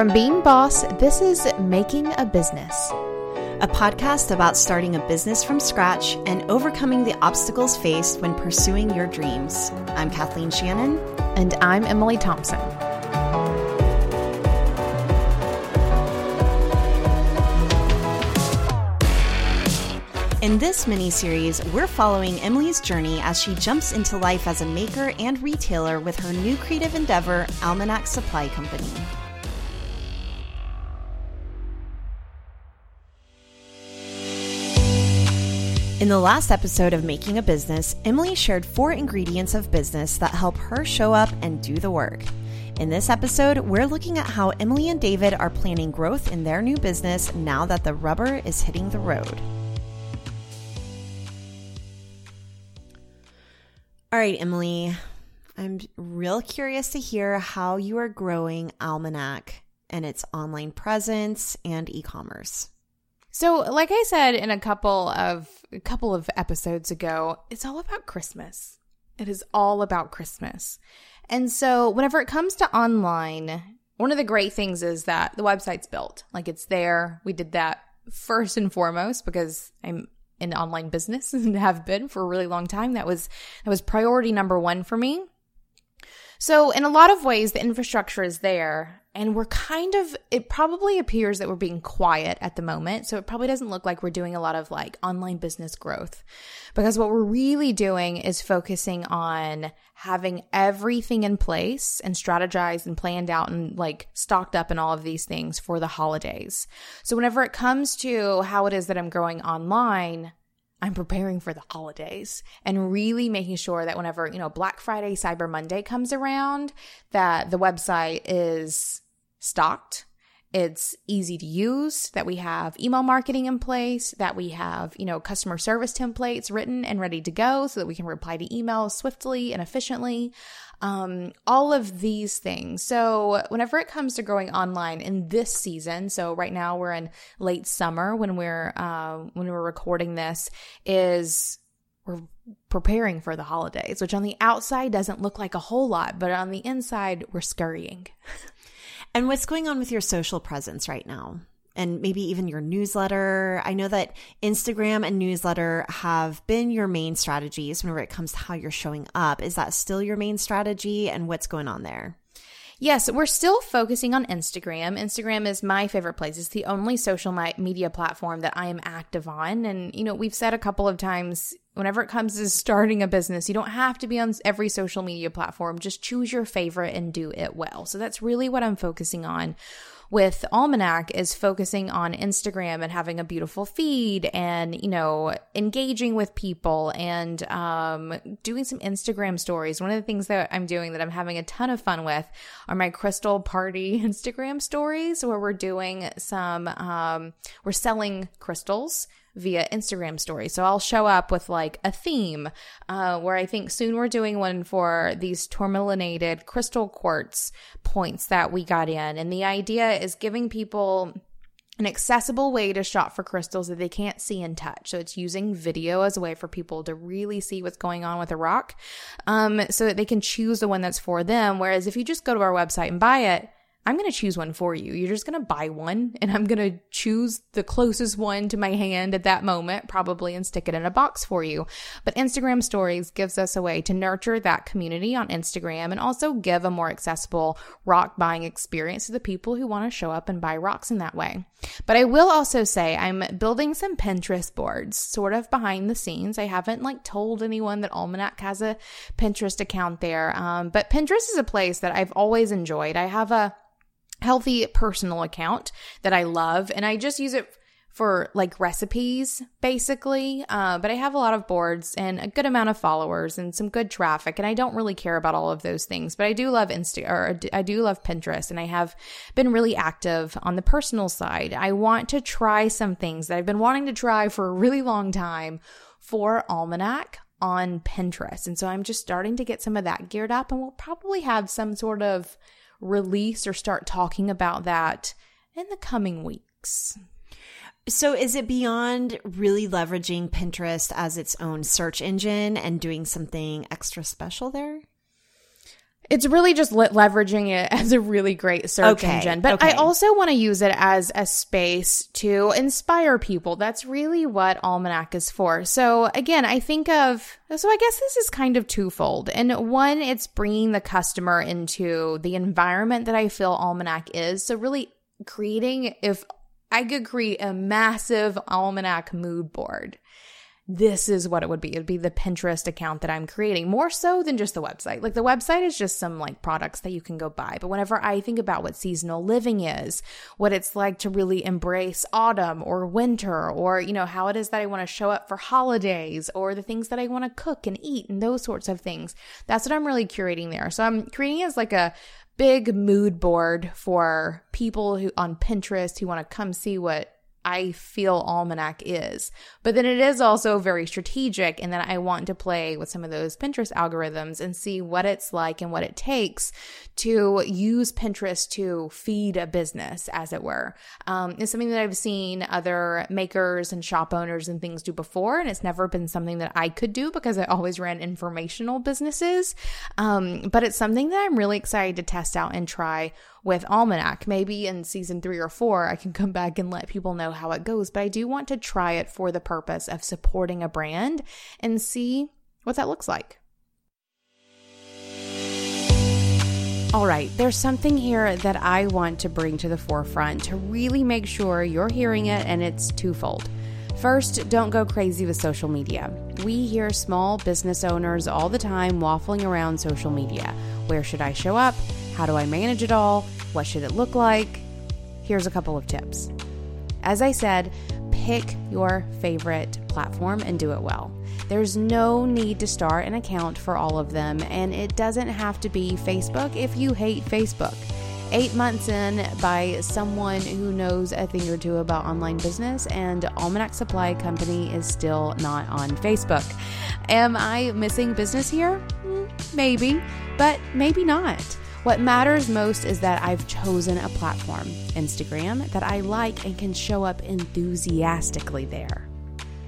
From Being Boss, this is Making a Business, a podcast about starting a business from scratch and overcoming the obstacles faced when pursuing your dreams. I'm Kathleen Shannon. And I'm Emily Thompson. In this mini series, we're following Emily's journey as she jumps into life as a maker and retailer with her new creative endeavor, Almanac Supply Company. In the last episode of Making a Business, Emily shared four ingredients of business that help her show up and do the work. In this episode, we're looking at how Emily and David are planning growth in their new business now that the rubber is hitting the road. All right, Emily, I'm real curious to hear how you are growing Almanac and its online presence and e-commerce. So, like I said in a couple of a couple of episodes ago, it's all about Christmas. It is all about Christmas. And so, whenever it comes to online, one of the great things is that the website's built. Like it's there. We did that first and foremost because I'm in online business and have been for a really long time. That was that was priority number 1 for me. So, in a lot of ways the infrastructure is there and we're kind of it probably appears that we're being quiet at the moment. So it probably doesn't look like we're doing a lot of like online business growth. Because what we're really doing is focusing on having everything in place and strategized and planned out and like stocked up and all of these things for the holidays. So whenever it comes to how it is that i'm growing online I'm preparing for the holidays and really making sure that whenever, you know, Black Friday, Cyber Monday comes around, that the website is stocked. It's easy to use, that we have email marketing in place, that we have, you know, customer service templates written and ready to go so that we can reply to emails swiftly and efficiently um, all of these things. So, whenever it comes to growing online in this season, so right now we're in late summer when we're uh, when we're recording this, is we're preparing for the holidays, which on the outside doesn't look like a whole lot, but on the inside we're scurrying. and what's going on with your social presence right now? and maybe even your newsletter. I know that Instagram and newsletter have been your main strategies whenever it comes to how you're showing up. Is that still your main strategy and what's going on there? Yes, we're still focusing on Instagram. Instagram is my favorite place. It's the only social media platform that I am active on. And, you know, we've said a couple of times whenever it comes to starting a business, you don't have to be on every social media platform. Just choose your favorite and do it well. So that's really what I'm focusing on with Almanac is focusing on Instagram and having a beautiful feed and, you know, engaging with people and um, doing some Instagram stories. One of the things that I'm doing that I'm having a ton of fun with are my crystal party Instagram stories where we're doing some, um, we're selling crystals via Instagram story. So I'll show up with like a theme, uh, where I think soon we're doing one for these tourmalinated crystal quartz points that we got in. And the idea is giving people an accessible way to shop for crystals that they can't see and touch. So it's using video as a way for people to really see what's going on with a rock, um, so that they can choose the one that's for them. Whereas if you just go to our website and buy it, I'm going to choose one for you. You're just going to buy one and I'm going to choose the closest one to my hand at that moment, probably, and stick it in a box for you. But Instagram stories gives us a way to nurture that community on Instagram and also give a more accessible rock buying experience to the people who want to show up and buy rocks in that way. But I will also say I'm building some Pinterest boards sort of behind the scenes. I haven't like told anyone that Almanac has a Pinterest account there. Um, but Pinterest is a place that I've always enjoyed. I have a healthy personal account that I love and I just use it for like recipes basically. Uh, but i have a lot of boards and a good amount of followers and some good traffic and i don't really care about all of those things but i do love insta or i do love pinterest and i have been really active on the personal side. I want to try some things that i've been wanting to try for a really long time for almanac on pinterest and so i'm just starting to get some of that geared up and we'll probably have some sort of release or start talking about that in the coming weeks. So, is it beyond really leveraging Pinterest as its own search engine and doing something extra special there? It's really just le- leveraging it as a really great search Okay, engine. But okay. I also want to use it as a space to inspire people. That's really what Almanac is for. So again, I think of, so I guess this is kind of twofold. And one, it's bringing the customer into the environment that I feel Almanac is. So really creating, if I could create a massive Almanac mood board this is what it would be. It'd be the Pinterest account that I'm creating more so than just the website. Like the website is just some like products that you can go buy. But whenever I think about what seasonal living is, what it's like to really embrace autumn or winter, or, you know, how it is that I want to show up for holidays or the things that I want to cook and eat and those sorts of things, that's what I'm really curating there. So I'm creating as like a, big mood board for people who on Pinterest who want to come see what I feel Almanac is. But then it is also very strategic and then I want to play with some of those Pinterest algorithms and see what it's like and what it takes to use Pinterest to feed a business, as it were. Um, it's something that I've seen other makers and shop owners and things do before, and it's never been something that I could do because I always ran informational businesses. Um, but it's something that I'm really excited to test out and try with Almanac. Maybe in season three or four, I can come back and let people know how it goes. But I do want to try it for the purpose of supporting a brand and see what that looks like. All right, there's something here that I want to bring to the forefront to really make sure you're hearing it, and it's twofold. First, don't go crazy with social media. We hear small business owners all the time waffling around social media. Where should I show up? How do I manage it all? What should it look like? Here's a couple of tips. As I said, pick your favorite platform and do it well. There's no need to start an account for all of them, and it doesn't have to be Facebook if you hate Facebook. Eight months in, by someone who knows a thing or two about online business, and Almanac Supply Company is still not on Facebook. Am I missing business here? Hmm, Maybe, but maybe not. What matters most is that I've chosen a platform, Instagram, that I like and can show up enthusiastically there.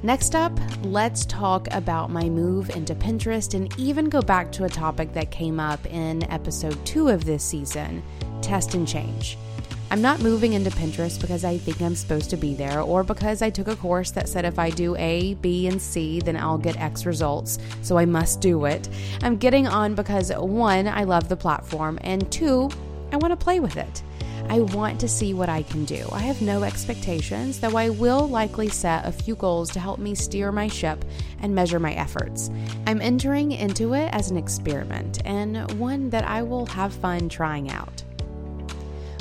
Next up, let's talk about my move into Pinterest and even go back to a topic that came up in episode two of this season test and change. I'm not moving into Pinterest because I think I'm supposed to be there or because I took a course that said if I do A, B, and C, then I'll get X results, so I must do it. I'm getting on because one, I love the platform, and two, I want to play with it. I want to see what I can do. I have no expectations, though I will likely set a few goals to help me steer my ship and measure my efforts. I'm entering into it as an experiment and one that I will have fun trying out.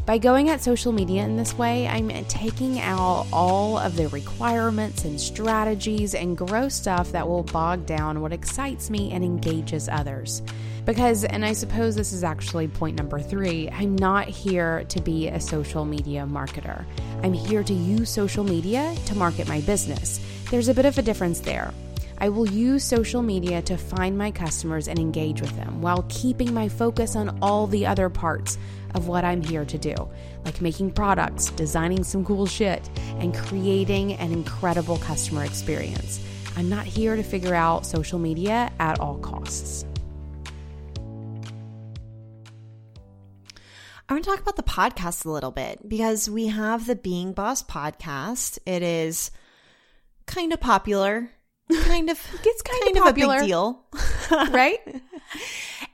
By going at social media in this way, I'm taking out all of the requirements and strategies and gross stuff that will bog down what excites me and engages others. Because, and I suppose this is actually point number three, I'm not here to be a social media marketer. I'm here to use social media to market my business. There's a bit of a difference there. I will use social media to find my customers and engage with them while keeping my focus on all the other parts of what I'm here to do, like making products, designing some cool shit, and creating an incredible customer experience. I'm not here to figure out social media at all costs. I want to talk about the podcast a little bit because we have the Being Boss podcast. It is kind of popular, kind of It's kind, kind of of a big deal. right?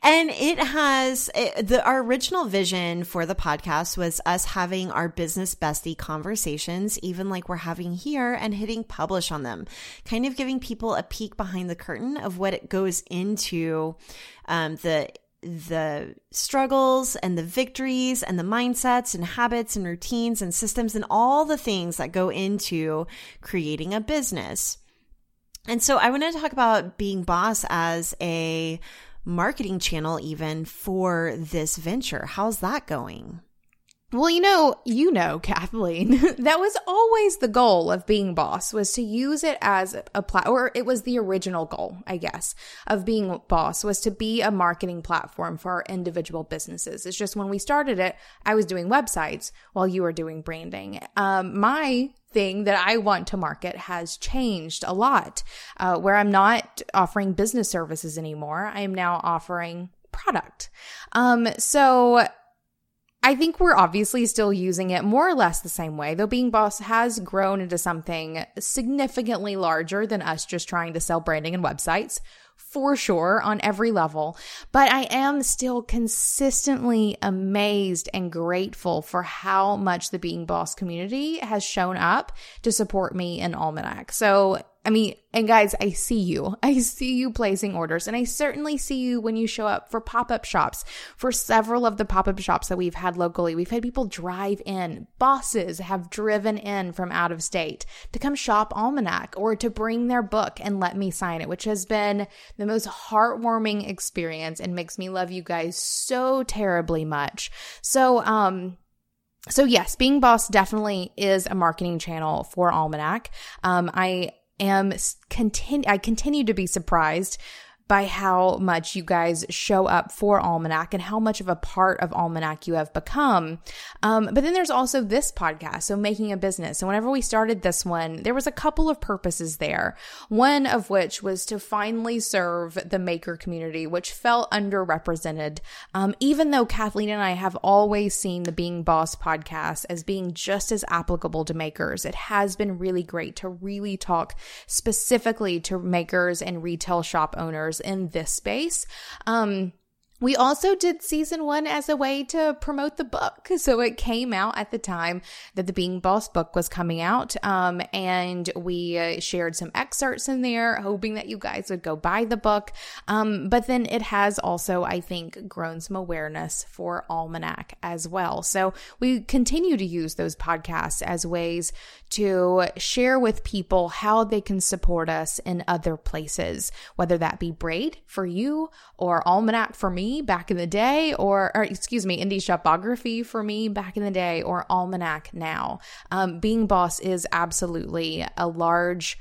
And it has it, the our original vision for the podcast was us having our business bestie conversations, even like we're having here, and hitting publish on them, kind of giving people a peek behind the curtain of what it goes into um, the the struggles and the victories and the mindsets and habits and routines and systems and all the things that go into creating a business. And so I want to talk about being boss as a marketing channel even for this venture. How's that going? Well, you know, you know, Kathleen, that was always the goal of being boss was to use it as a plat or it was the original goal, I guess, of being boss was to be a marketing platform for our individual businesses. It's just when we started it, I was doing websites while you were doing branding. Um, my thing that I want to market has changed a lot, uh, where I'm not offering business services anymore. I am now offering product. Um, so I think we're obviously still using it more or less the same way, though Being Boss has grown into something significantly larger than us just trying to sell branding and websites for sure on every level. But I am still consistently amazed and grateful for how much the Being Boss community has shown up to support me in Almanac. So I mean, and guys, I see you. I see you placing orders, and I certainly see you when you show up for pop up shops. For several of the pop up shops that we've had locally, we've had people drive in. Bosses have driven in from out of state to come shop Almanac or to bring their book and let me sign it, which has been the most heartwarming experience and makes me love you guys so terribly much. So, um, so yes, being boss definitely is a marketing channel for Almanac. Um, I am continue I continue to be surprised by how much you guys show up for Almanac and how much of a part of Almanac you have become. Um, but then there's also this podcast, so making a business. So whenever we started this one, there was a couple of purposes there. One of which was to finally serve the maker community, which felt underrepresented. Um, even though Kathleen and I have always seen the Being Boss podcast as being just as applicable to makers, it has been really great to really talk specifically to makers and retail shop owners in this space. Um, we also did season one as a way to promote the book. So it came out at the time that the Being Boss book was coming out. Um, and we uh, shared some excerpts in there, hoping that you guys would go buy the book. Um, but then it has also, I think, grown some awareness for Almanac as well. So we continue to use those podcasts as ways to share with people how they can support us in other places, whether that be Braid for you or Almanac for me back in the day, or, or excuse me, Indie Shopography for me back in the day, or Almanac now. Um, being boss is absolutely a large,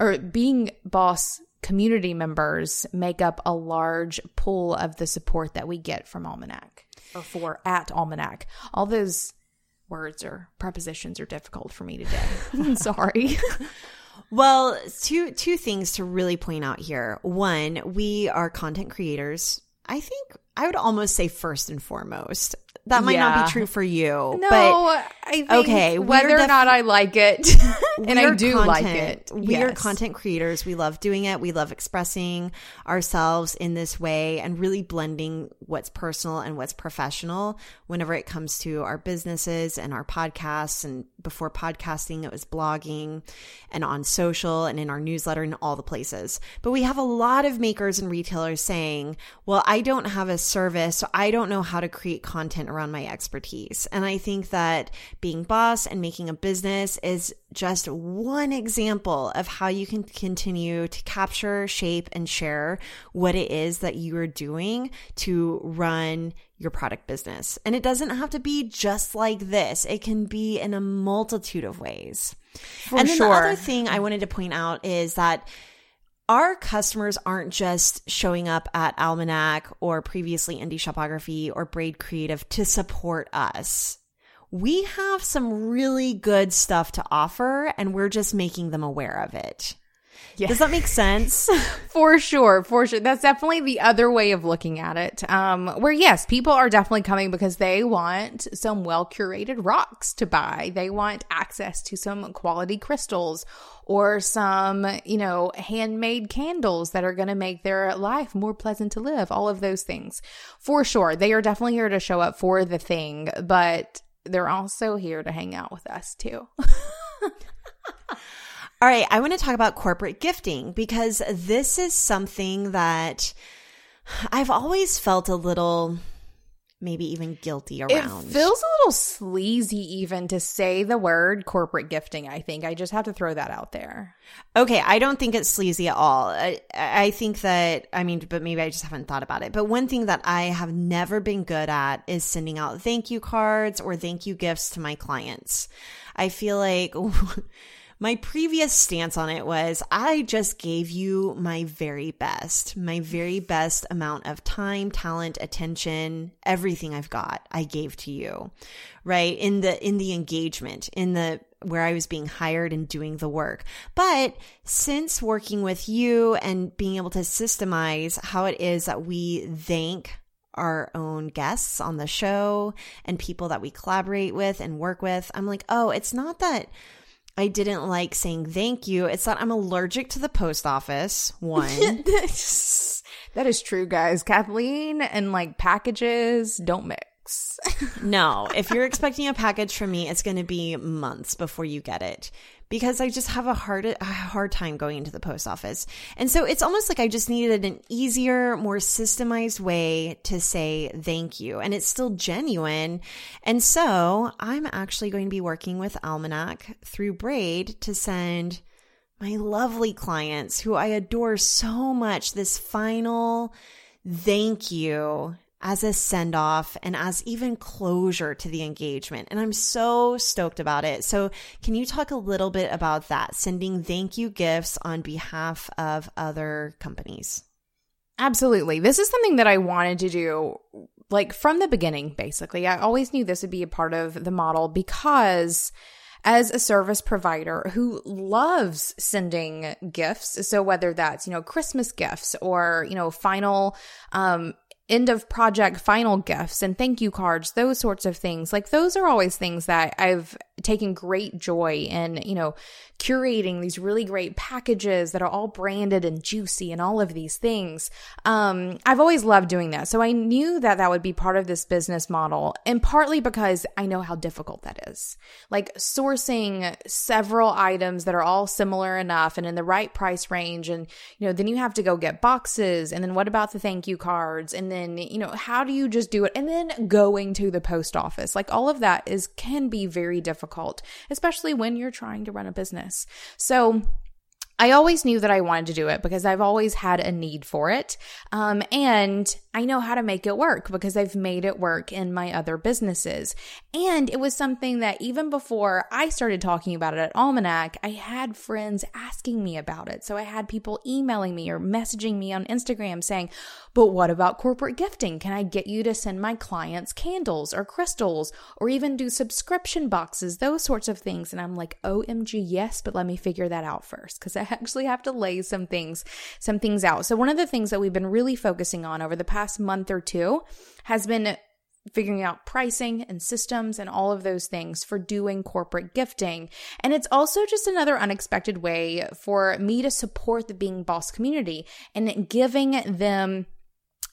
or being boss community members make up a large pool of the support that we get from Almanac or for at Almanac. All those words or prepositions are difficult for me today. Sorry. well, two two things to really point out here. One, we are content creators. I think I would almost say first and foremost that might yeah. not be true for you. No, but I okay, whether def- or not I like it, and I do content, like it. We yes. are content creators. We love doing it. We love expressing ourselves in this way and really blending what's personal and what's professional whenever it comes to our businesses and our podcasts. And before podcasting, it was blogging and on social and in our newsletter and all the places. But we have a lot of makers and retailers saying, well, I don't have a service, so I don't know how to create content around my expertise. And I think that being boss and making a business is just one example of how you can continue to capture, shape, and share what it is that you are doing to run your product business. And it doesn't have to be just like this. It can be in a multitude of ways. For and then sure. the other thing I wanted to point out is that our customers aren't just showing up at Almanac or previously Indie Shopography or Braid Creative to support us. We have some really good stuff to offer and we're just making them aware of it. Does that make sense? for sure, for sure. That's definitely the other way of looking at it. Um, where yes, people are definitely coming because they want some well curated rocks to buy. They want access to some quality crystals or some, you know, handmade candles that are going to make their life more pleasant to live. All of those things. For sure. They are definitely here to show up for the thing, but they're also here to hang out with us too. All right, I want to talk about corporate gifting because this is something that I've always felt a little maybe even guilty around. It feels a little sleazy even to say the word corporate gifting, I think. I just have to throw that out there. Okay, I don't think it's sleazy at all. I, I think that, I mean, but maybe I just haven't thought about it. But one thing that I have never been good at is sending out thank you cards or thank you gifts to my clients. I feel like my previous stance on it was I just gave you my very best, my very best amount of time, talent, attention, everything I've got, I gave to you, right? In the, in the engagement, in the, where I was being hired and doing the work. But since working with you and being able to systemize how it is that we thank our own guests on the show and people that we collaborate with and work with, I'm like, oh, it's not that I didn't like saying thank you. It's that I'm allergic to the post office. One. that is true, guys. Kathleen and like packages don't mix. no, if you're expecting a package from me, it's going to be months before you get it because I just have a hard a hard time going into the post office. And so it's almost like I just needed an easier, more systemized way to say thank you. And it's still genuine. And so I'm actually going to be working with Almanac through Braid to send my lovely clients who I adore so much this final thank you as a send off and as even closure to the engagement. And I'm so stoked about it. So, can you talk a little bit about that? Sending thank you gifts on behalf of other companies. Absolutely. This is something that I wanted to do like from the beginning, basically. I always knew this would be a part of the model because as a service provider who loves sending gifts. So whether that's, you know, Christmas gifts or, you know, final um, end of project final gifts and thank you cards, those sorts of things. Like those are always things that I've taken great joy in, you know, curating these really great packages that are all branded and juicy and all of these things. Um, I've always loved doing that. So I knew that that would be part of this business model and partly because I know how difficult that is. Like sourcing several items that are all similar enough and in the right price range. And, you know, then you have to go get boxes. And then what about the thank you cards? And then, you know, how do you just do it? And then going to the post office. Like all of that is, can be very difficult, especially when you're trying to run a business. So I always knew that I wanted to do it because I've always had a need for it. Um, and I know how to make it work because I've made it work in my other businesses. And it was something that even before I started talking about it at Almanac, I had friends asking me about it. So I had people emailing me or messaging me on Instagram saying, but what about corporate gifting? Can I get you to send my clients candles or crystals or even do subscription boxes, those sorts of things? And I'm like, OMG, yes, but let me figure that out first because I actually have to lay some things, some things out. So one of the things that we've been really focusing on over the past month or two has been figuring out pricing and systems and all of those things for doing corporate gifting. And it's also just another unexpected way for me to support the Being Boss community and giving them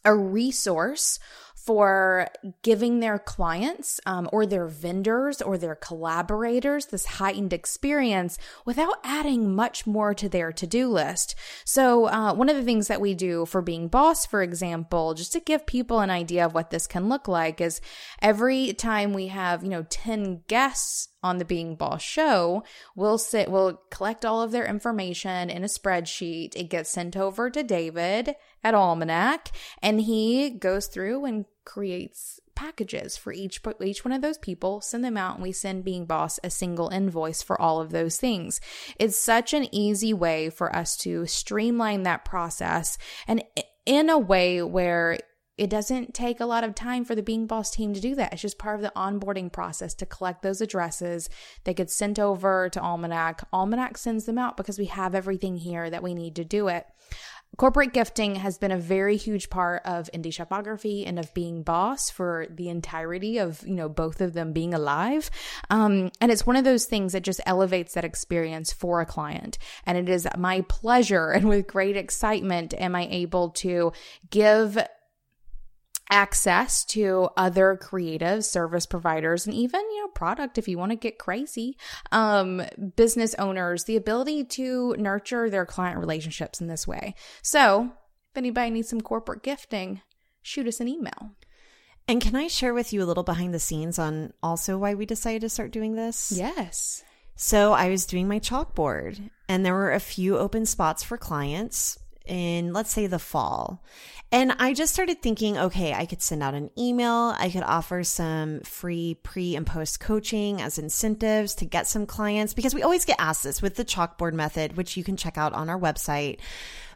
a resource for giving their clients um, or their vendors or their collaborators this heightened experience without adding much more to their to do list. So, uh, one of the things that we do for being boss, for example, just to give people an idea of what this can look like, is every time we have, you know, 10 guests on the Being Boss show, we'll sit, we'll collect all of their information in a spreadsheet. It gets sent over to David at Almanac, and he goes through and creates packages for each each one of those people send them out and we send being boss a single invoice for all of those things it's such an easy way for us to streamline that process and in a way where it doesn't take a lot of time for the Being Boss team to do that. It's just part of the onboarding process to collect those addresses. They get sent over to Almanac. Almanac sends them out because we have everything here that we need to do it. Corporate gifting has been a very huge part of indie shopography and of being boss for the entirety of, you know, both of them being alive. Um, and it's one of those things that just elevates that experience for a client. And it is my pleasure and with great excitement am I able to give access to other creative service providers and even you know product if you want to get crazy. Um business owners the ability to nurture their client relationships in this way. So if anybody needs some corporate gifting shoot us an email. And can i share with you a little behind the scenes on also why we decided to start doing this? Yes. So i was doing my chalkboard and there were a few open spots for clients in, let's say, the fall. And I just started thinking, okay, I could send out an email. I could offer some free pre and post coaching as incentives to get some clients because we always get asked this with the chalkboard method, which you can check out on our website.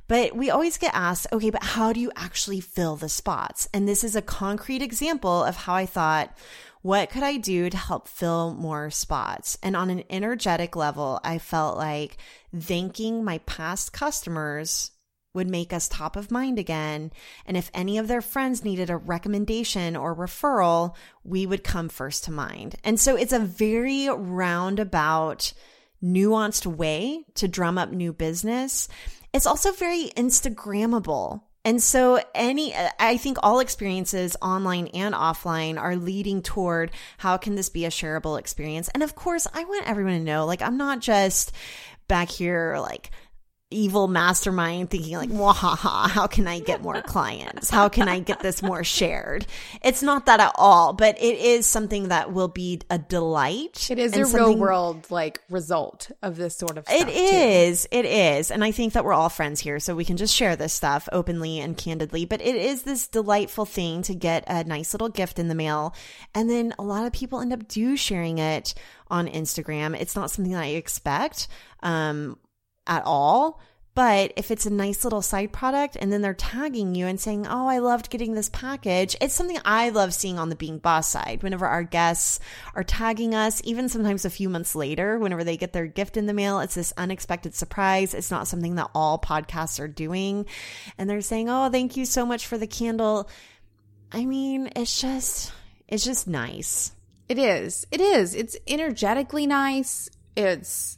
But we always get asked, okay, but how do you actually fill the spots? And this is a concrete example of how I thought, what could I do to help fill more spots? And on an energetic level, I felt like thanking my past customers would make us top of mind again. And if any of their friends needed a recommendation or referral, we would come first to mind. And so it's a very roundabout, nuanced way to drum up new business. It's also very Instagrammable. And so any, I think all experiences online and offline are leading toward how can this be a shareable experience? And of course, I want everyone to know, like, I'm not just back here, like, evil mastermind thinking like, wahaha, how can I get more clients? How can I get this more shared? It's not that at all, but it is something that will be a delight. It is a real world like result of this sort of stuff. It is. Too. It is. And I think that we're all friends here, so we can just share this stuff openly and candidly. But it is this delightful thing to get a nice little gift in the mail. And then a lot of people end up do sharing it on Instagram. It's not something that I expect. Um, at all. But if it's a nice little side product and then they're tagging you and saying, Oh, I loved getting this package, it's something I love seeing on the Being Boss side. Whenever our guests are tagging us, even sometimes a few months later, whenever they get their gift in the mail, it's this unexpected surprise. It's not something that all podcasts are doing. And they're saying, Oh, thank you so much for the candle. I mean, it's just, it's just nice. It is. It is. It's energetically nice. It's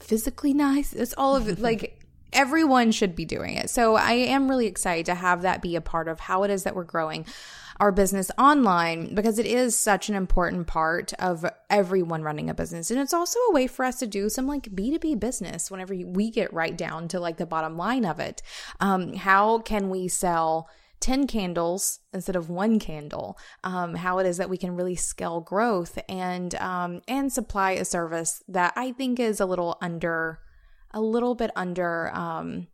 physically nice. It's all of it. Like everyone should be doing it. So I am really excited to have that be a part of how it is that we're growing our business online because it is such an important part of everyone running a business. And it's also a way for us to do some like B2B business whenever we get right down to like the bottom line of it. Um, how can we sell 10 candles instead of one candle um, how it is that we can really scale growth and um, and supply a service that i think is a little under a little bit under um,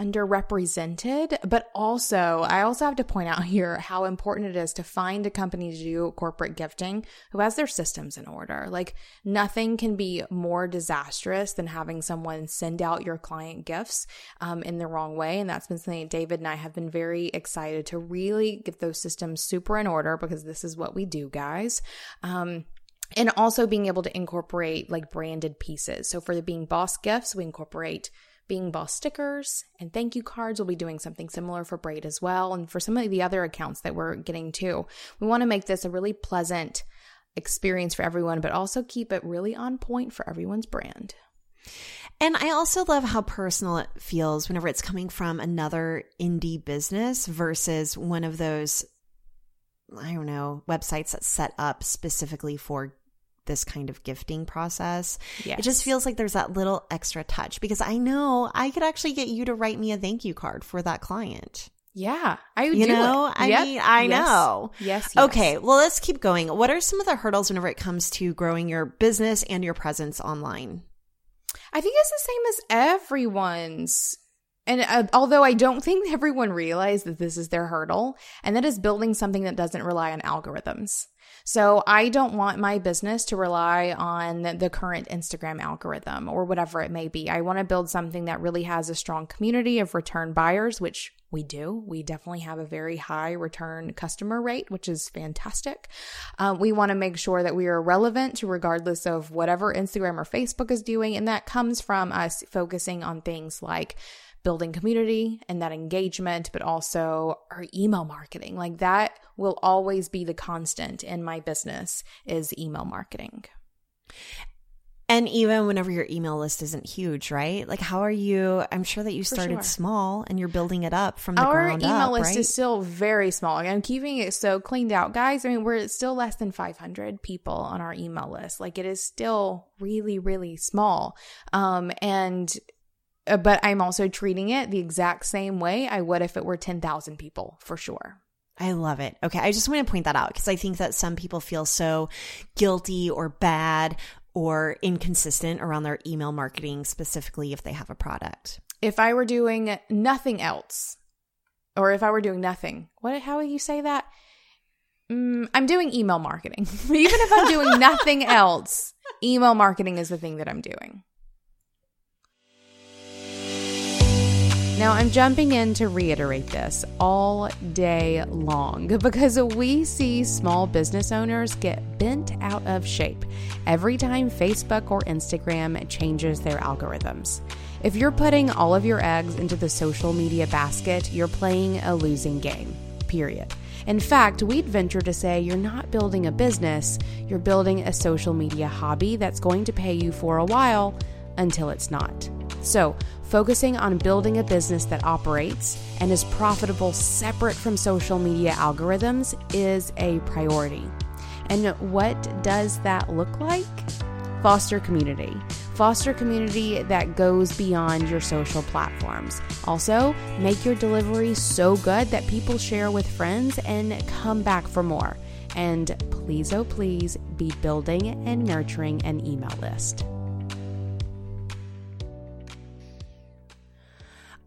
underrepresented, but also I also have to point out here how important it is to find a company to do corporate gifting who has their systems in order. Like nothing can be more disastrous than having someone send out your client gifts um, in the wrong way. And that's been something David and I have been very excited to really get those systems super in order because this is what we do, guys. Um, and also being able to incorporate like branded pieces. So for the Being Boss gifts, we incorporate being Boss stickers and thank you cards. We'll be doing something similar for Braid as well. And for some of the other accounts that we're getting to, we want to make this a really pleasant experience for everyone, but also keep it really on point for everyone's brand. And I also love how personal it feels whenever it's coming from another indie business versus one of those, I don't know, websites that's set up specifically for this kind of gifting process. Yes. It just feels like there's that little extra touch because I know I could actually get you to write me a thank you card for that client. Yeah, I would you know. It. I yep. mean, I yes. know. Yes, yes. Okay. Well, let's keep going. What are some of the hurdles whenever it comes to growing your business and your presence online? I think it's the same as everyone's. And uh, although I don't think everyone realizes that this is their hurdle, and that is building something that doesn't rely on algorithms. So I don't want my business to rely on the current Instagram algorithm or whatever it may be. I want to build something that really has a strong community of return buyers, which we do. We definitely have a very high return customer rate, which is fantastic. Um, we want to make sure that we are relevant to regardless of whatever Instagram or Facebook is doing. And that comes from us focusing on things like building community and that engagement, but also our email marketing. Like that will always be the constant in my business is email marketing. And even whenever your email list isn't huge, right? Like, how are you? I'm sure that you started sure. small and you're building it up from the Our ground up. Our email list right? is still very small. I'm keeping it so cleaned out, guys. I mean, we're still less than 500 people on our email list. Like, it is still really, really small. Um, and but I'm also treating it the exact same way I would if it were 10,000 people for sure. I love it. Okay. I just want to point that out because I think that some people feel so guilty or bad or inconsistent around their email marketing, specifically if they have a product. If I were doing nothing else, or if I were doing nothing, what, how would you say that? Mm, I'm doing email marketing. Even if I'm doing nothing else, email marketing is the thing that I'm doing. Now, I'm jumping in to reiterate this all day long because we see small business owners get bent out of shape every time Facebook or Instagram changes their algorithms. If you're putting all of your eggs into the social media basket, you're playing a losing game, period. In fact, we'd venture to say you're not building a business, you're building a social media hobby that's going to pay you for a while until it's not. So, focusing on building a business that operates and is profitable separate from social media algorithms is a priority. And what does that look like? Foster community. Foster community that goes beyond your social platforms. Also, make your delivery so good that people share with friends and come back for more. And please, oh, please be building and nurturing an email list.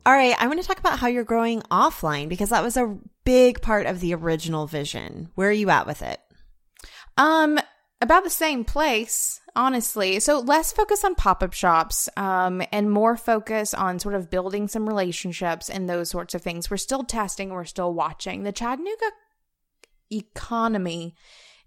All right, I want to talk about how you're growing offline because that was a big part of the original vision. Where are you at with it? Um, about the same place, honestly. So less focus on pop up shops, um, and more focus on sort of building some relationships and those sorts of things. We're still testing, we're still watching. The Chattanooga economy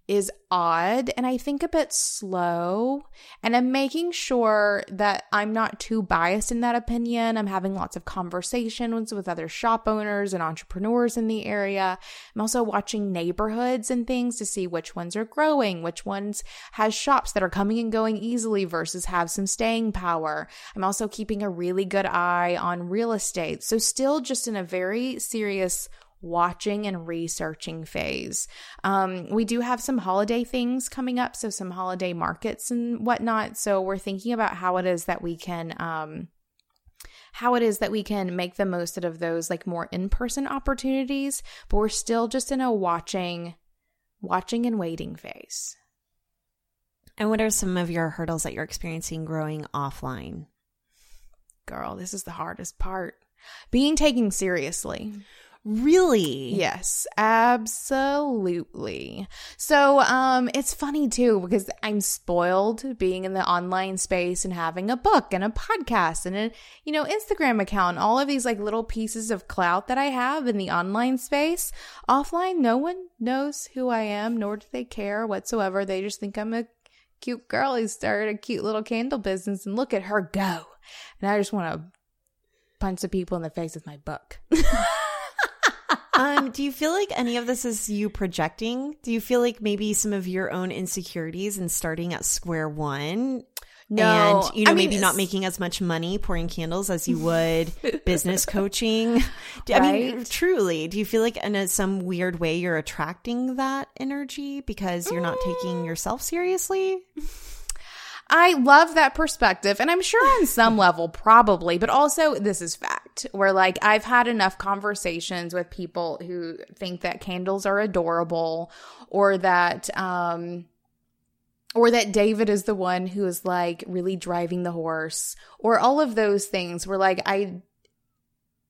is odd and I think a bit slow. And I'm making sure that I'm not too biased in that opinion. I'm having lots of conversations with other shop owners and entrepreneurs in the area. I'm also watching neighborhoods and things to see which ones are growing, which ones has shops that are coming and going easily versus have some staying power. I'm also keeping a really good eye on real estate. So still just in a very serious watching and researching phase. Um, we do have some holiday things coming up, so some holiday markets and whatnot. So we're thinking about how it is that we can. Um, how it is that we can make the most out of those like more in-person opportunities but we're still just in a watching watching and waiting phase and what are some of your hurdles that you're experiencing growing offline girl this is the hardest part being taken seriously Really? Yes, absolutely. So, um, it's funny too because I'm spoiled being in the online space and having a book and a podcast and a, you know, Instagram account, all of these like little pieces of clout that I have in the online space. Offline, no one knows who I am, nor do they care whatsoever. They just think I'm a cute girl who started a cute little candle business and look at her go. And I just want to punch the people in the face with my book. um, do you feel like any of this is you projecting? Do you feel like maybe some of your own insecurities and starting at square one? No, and you know I mean, maybe not making as much money pouring candles as you would business coaching. I mean, truly, do you feel like in a, some weird way you're attracting that energy because you're not taking yourself seriously? I love that perspective. And I'm sure on some level, probably, but also this is fact where like I've had enough conversations with people who think that candles are adorable or that, um, or that David is the one who is like really driving the horse or all of those things where like I,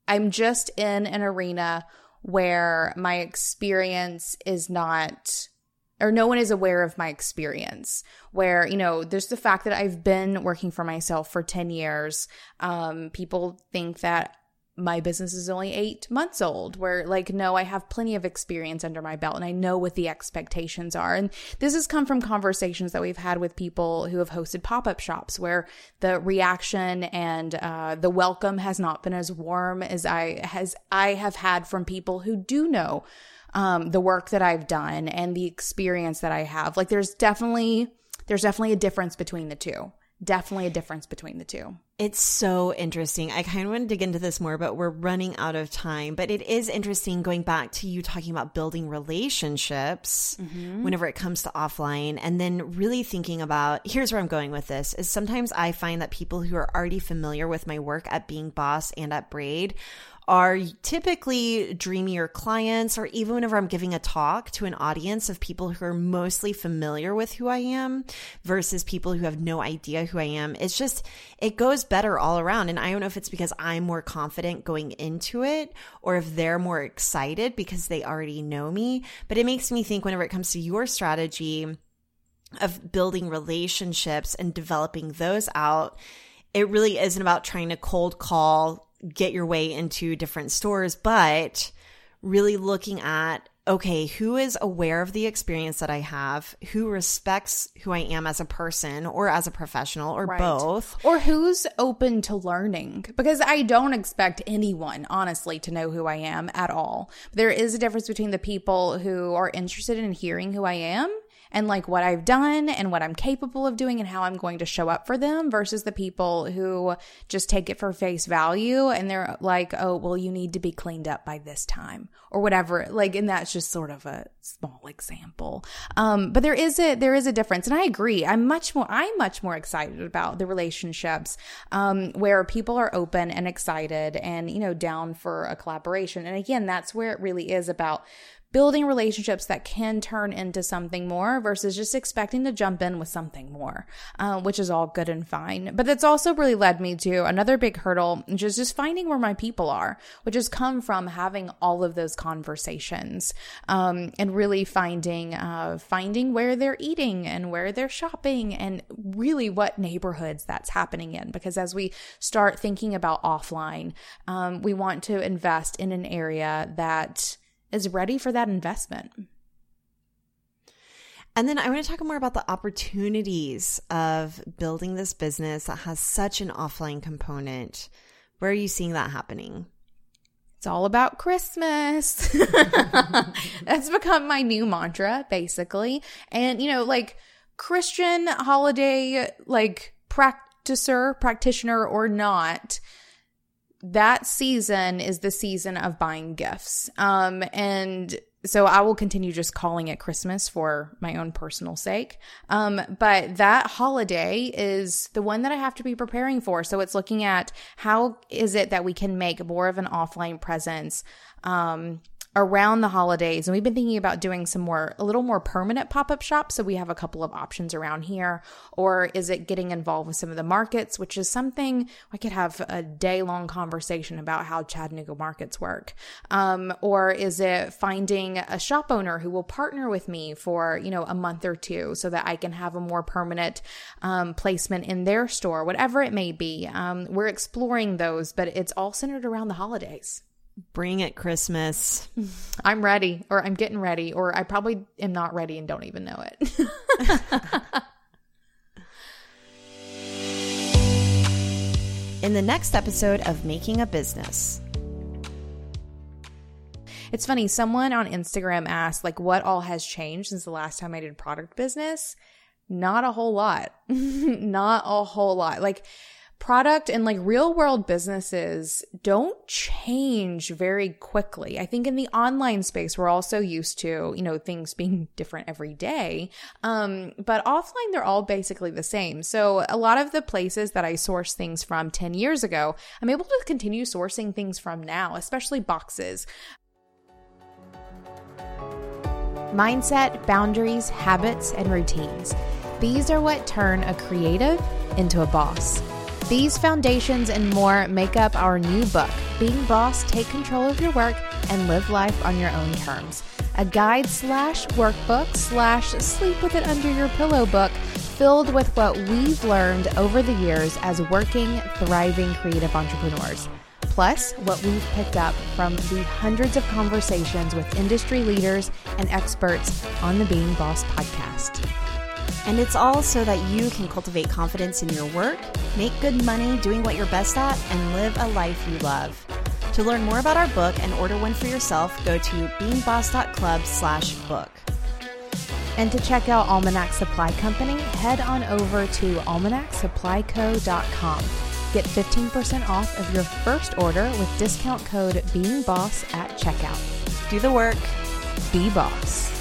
I'm just in an arena where my experience is not or no one is aware of my experience where you know there's the fact that i've been working for myself for 10 years. Um, people think that my business is only eight months old where like no i have plenty of experience under my belt and i know what the expectations are. And this has come from conversations that we've had with people who have hosted pop-up shops where the reaction and uh, the welcome has not been as warm as i has i have had from people who do know um, the work that I've done and the experience that I have. Like there's definitely there's definitely a difference between the two. Definitely a difference between the two. It's so interesting. I kind of want to dig into this more, but we're running out of time. But it is interesting going back to you talking about building relationships whenever it comes to offline and then really thinking about here's where I'm going with this is sometimes I find that people who are already familiar with my work at Being Boss and at Braid are typically dreamier clients, or even whenever I'm giving a talk to an audience of people who are mostly familiar with who I am versus people who have no idea who I am. It's just, it goes better all around. And I don't know if it's because I'm more confident going into it or if they're more excited because they already know me. But it makes me think whenever it comes to your strategy of building relationships and developing those out, it really isn't about trying to cold call get your way into different stores, but really looking at okay, who is aware of the experience that I have, who respects who I am as a person or as a professional or right. both, or who's open to learning. Because I don't expect anyone, honestly, to know who I am at all. There is a difference between the people who are interested in hearing who I am and like what I've done and what I'm capable of doing and how I'm going to show up for them versus the people who just take it for face value and they're like, oh, well, you need to be cleaned up by this time or whatever. Like, and that's just sort of a small example. Um, but there is a, there is a difference. And I agree. I'm much more, I'm much more excited about the relationships, um, where people are open and excited and, you know, down for a collaboration. And again, that's where it really is about building relationships that can turn into something more versus just expecting to jump in with something more, uh, which is all good and fine. But that's also really led me to another big hurdle, which is just finding where my people are, which has come from having all of those conversations um, and really finding uh, finding where they're eating and where they're shopping and really what neighborhoods that's happening in. Because as we start thinking about offline, um, we want to invest in an area that is ready for that investment. And then I want to talk more about the opportunities of building this business that has such an offline component. Where are you seeing that happening? It's all about Christmas. That's become my new mantra, basically. And, you know, like Christian holiday, like practicer, practitioner or not, that season is the season of buying gifts. Um, and so I will continue just calling it Christmas for my own personal sake. Um, but that holiday is the one that I have to be preparing for. So it's looking at how is it that we can make more of an offline presence, um, around the holidays and we've been thinking about doing some more a little more permanent pop-up shops. So we have a couple of options around here. Or is it getting involved with some of the markets which is something i could have a day long conversation about how chattanooga markets work. Um, or is it finding a shop owner who will partner with me for you know a month or two so that i can have a more permanent um, placement in their store whatever it may be. Um, we're exploring those but it's all centered around the holidays Bring it Christmas. I'm ready, or I'm getting ready, or I probably am not ready and don't even know it. In the next episode of Making a Business. It's funny, someone on Instagram asked, like, what all has changed since the last time I did product business? Not a whole lot. not a whole lot. Like, product and like real world businesses don't change very quickly. I think in the online space, we're also used to, you know, things being different every day. Um, but offline, they're all basically the same. So a lot of the places that I source things from 10 years ago, I'm able to continue sourcing things from now, especially boxes. Mindset, boundaries, habits, and routines. These are what turn a creative into a boss. These foundations and more make up our new book, Being Boss, Take Control of Your Work and Live Life on Your Own Terms. A guide slash workbook slash sleep with it under your pillow book filled with what we've learned over the years as working, thriving creative entrepreneurs. Plus, what we've picked up from the hundreds of conversations with industry leaders and experts on the Being Boss podcast. And it's all so that you can cultivate confidence in your work, make good money doing what you're best at, and live a life you love. To learn more about our book and order one for yourself, go to beingboss.club slash book. And to check out Almanac Supply Company, head on over to almanacsupplyco.com. Get 15% off of your first order with discount code BEINGBOSS at checkout. Do the work. Be boss.